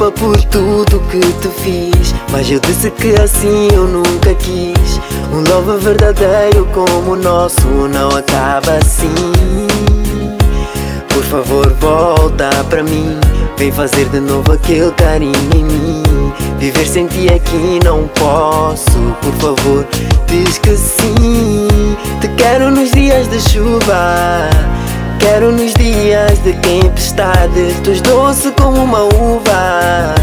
desculpa por tudo que te fiz. Mas eu disse que assim eu nunca quis. Um love verdadeiro como o nosso não acaba assim. Por favor, volta pra mim. Vem fazer de novo aquele carinho em mim. Viver sem ti aqui não posso. Por favor, diz que sim. Te quero nos dias de chuva. Quero nos dias de tempestade Tu és doce como uma uva.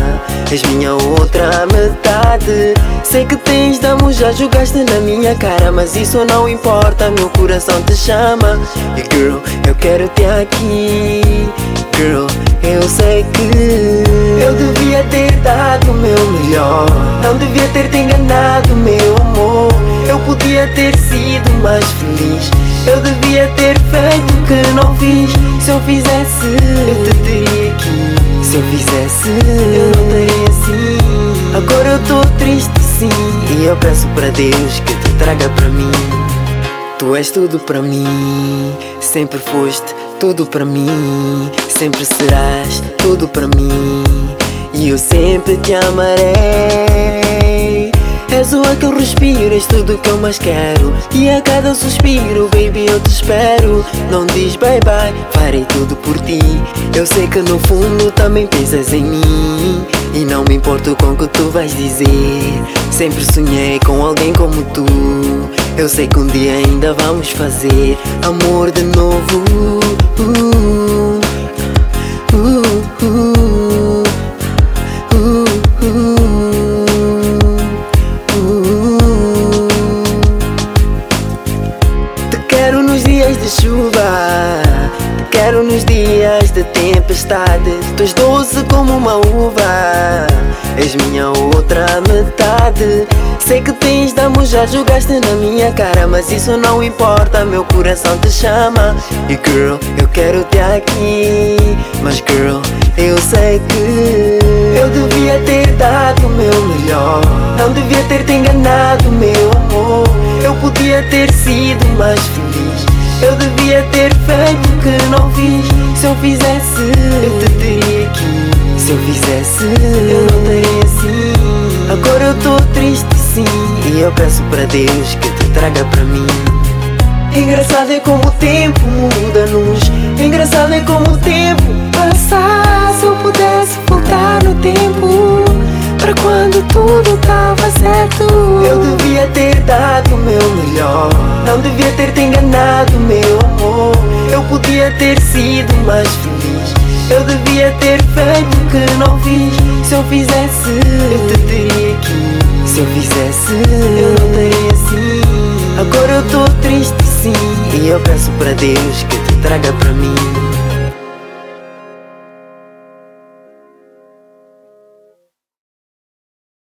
És minha outra metade. Sei que tens damos, já jogaste na minha cara Mas isso não importa, meu coração te chama. E girl, eu quero te aqui. Girl, eu sei que Eu devia ter dado o meu melhor. Não devia ter te enganado, meu amor. Eu podia ter sido mais feliz Eu devia ter feito o que não fiz. Se eu fizesse, eu te teria aqui. Se eu fizesse, eu não teria assim. Agora eu tô triste sim. E eu peço para Deus que te traga para mim. Tu és tudo para mim. Sempre foste tudo para mim. Sempre serás tudo para mim. E eu sempre te amarei És o ar que eu respiro, és tudo que eu mais quero. E a cada suspiro, baby, eu te espero. Não diz bye bye, farei tudo por ti. Eu sei que no fundo também pensas em mim. E não me importo com o que tu vais dizer. Sempre sonhei com alguém como tu. Eu sei que um dia ainda vamos fazer Amor de novo. Uh, uh, quero nos dias de chuva Te quero nos dias de tempestade Tu és doce como uma uva És minha outra metade. Sei que tens damos, já jogaste na minha cara Mas isso não importa, meu coração te chama. E girl, eu quero te aqui Mas girl, eu sei que Eu devia ter dado o meu melhor. Não devia ter te enganado, meu amor. Eu podia ter sido mais feliz Eu devia ter feito o que não fiz. Se eu fizesse, eu te teria aqui. Se eu fizesse, eu não teria assim. Agora eu tô triste sim. E eu peço para Deus que te traga para mim. Engraçado é como o tempo muda-nos. Engraçado é como o tempo passa. Se eu pudesse voltar no tempo Pra quando tudo tava certo Eu devia ter dado o meu melhor Não devia ter te enganado, meu amor. Eu podia ter sido mais feliz. Eu devia ter feito o que não fiz. Se eu fizesse, eu te teria aqui. Se eu fizesse, eu não teria assim. Agora eu tô triste sim. E eu peço para Deus que te traga para mim